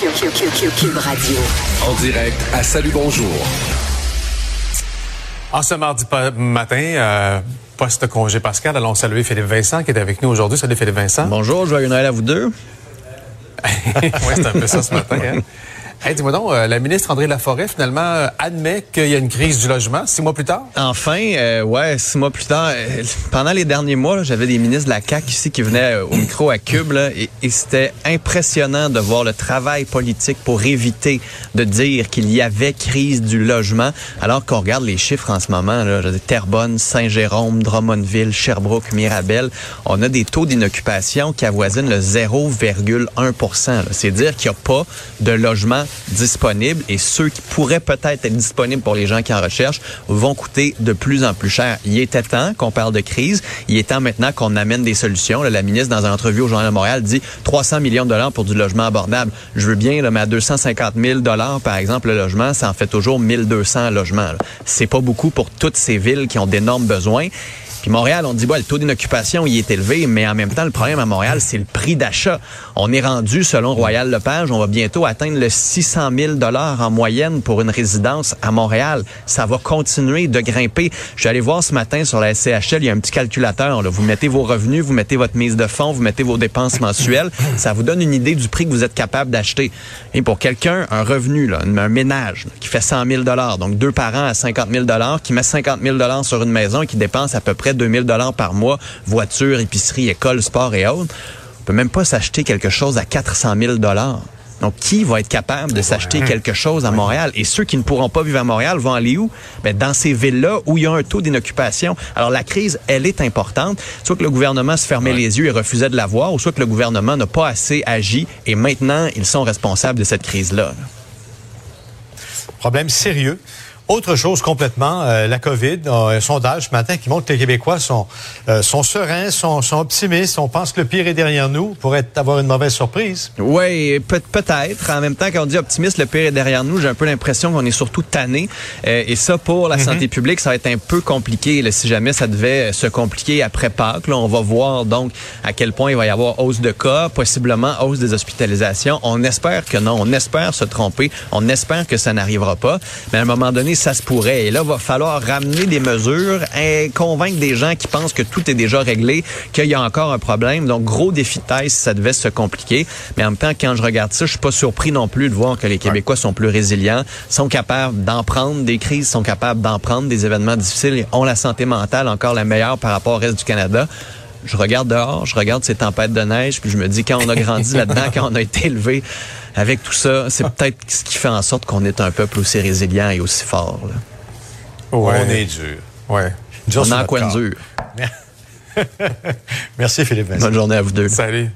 Cube Radio. En direct à Salut Bonjour. En ce mardi matin, euh, post-congé Pascal, allons saluer Philippe Vincent qui est avec nous aujourd'hui. Salut Philippe Vincent. Bonjour, joyeux Noël à vous deux. oui, c'est un peu ça ce matin. Hein? Hey, dis-moi donc, euh, la ministre André Laforêt, finalement, euh, admet qu'il y a une crise du logement six mois plus tard? Enfin, euh, ouais, six mois plus tard. pendant les derniers mois, j'avais des ministres de la CAQ ici qui venaient au micro à Cube, là, et, c'était impressionnant de voir le travail politique pour éviter de dire qu'il y avait crise du logement, alors qu'on regarde les chiffres en ce moment, là, Terrebonne, Saint-Jérôme, Drummondville, Sherbrooke, Mirabel, on a des taux d'inoccupation qui avoisinent le 0,1% C'est dire qu'il n'y a pas de logement disponibles et ceux qui pourraient peut-être être disponibles pour les gens qui en recherchent vont coûter de plus en plus cher. Il était temps qu'on parle de crise. Il est temps maintenant qu'on amène des solutions. la ministre, dans une entrevue au Journal de Montréal, dit 300 millions de dollars pour du logement abordable. Je veux bien, là, mais à 250 000 dollars, par exemple, le logement, ça en fait toujours 1200 logements. C'est pas beaucoup pour toutes ces villes qui ont d'énormes besoins. Puis Montréal, on dit, bah, le taux d'inoccupation, il est élevé, mais en même temps, le problème à Montréal, c'est le prix d'achat. On est rendu, selon Royal Lepage, on va bientôt atteindre le 600 000 dollars en moyenne pour une résidence à Montréal. Ça va continuer de grimper. Je suis allé voir ce matin sur la SCHL, il y a un petit calculateur. Là. Vous mettez vos revenus, vous mettez votre mise de fonds, vous mettez vos dépenses mensuelles. Ça vous donne une idée du prix que vous êtes capable d'acheter. Et pour quelqu'un, un revenu, là, un ménage qui fait 100 000 dollars, donc deux parents à 50 000 dollars, qui met 50 000 dollars sur une maison et qui dépense à peu près 2000 dollars par mois, voiture, épicerie, école, sport et autres, on peut même pas s'acheter quelque chose à 400 000 dollars. Donc, qui va être capable de s'acheter quelque chose à Montréal? Et ceux qui ne pourront pas vivre à Montréal vont aller où? Ben, dans ces villes-là où il y a un taux d'inoccupation. Alors, la crise, elle est importante. Soit que le gouvernement se fermait les yeux et refusait de la voir, ou soit que le gouvernement n'a pas assez agi et maintenant, ils sont responsables de cette crise-là. Problème sérieux. Autre chose complètement, euh, la COVID, un sondage ce matin qui montre que les Québécois sont, euh, sont sereins, sont, sont, optimistes. On pense que le pire est derrière nous pour être, avoir une mauvaise surprise. Oui, peut, peut-être. En même temps, quand on dit optimiste, le pire est derrière nous, j'ai un peu l'impression qu'on est surtout tanné. Euh, et ça, pour la mhm. santé publique, ça va être un peu compliqué. Là, si jamais ça devait se compliquer après Pâques, là, on va voir donc à quel point il va y avoir hausse de cas, possiblement hausse des hospitalisations. On espère que non. On espère se tromper. On espère que ça n'arrivera pas. Mais à un moment donné, ça se pourrait. Et là, va falloir ramener des mesures et convaincre des gens qui pensent que tout est déjà réglé, qu'il y a encore un problème. Donc, gros défi de taille si ça devait se compliquer. Mais en même temps, quand je regarde ça, je suis pas surpris non plus de voir que les Québécois sont plus résilients, sont capables d'en prendre des crises, sont capables d'en prendre des événements difficiles et ont la santé mentale encore la meilleure par rapport au reste du Canada je regarde dehors, je regarde ces tempêtes de neige, puis je me dis quand on a grandi là-dedans, quand on a été élevé avec tout ça, c'est peut-être ce qui fait en sorte qu'on est un peuple aussi résilient et aussi fort. On est dur. Ouais. on a quoi de dur. Merci Philippe. Bonne journée à vous deux. Salut.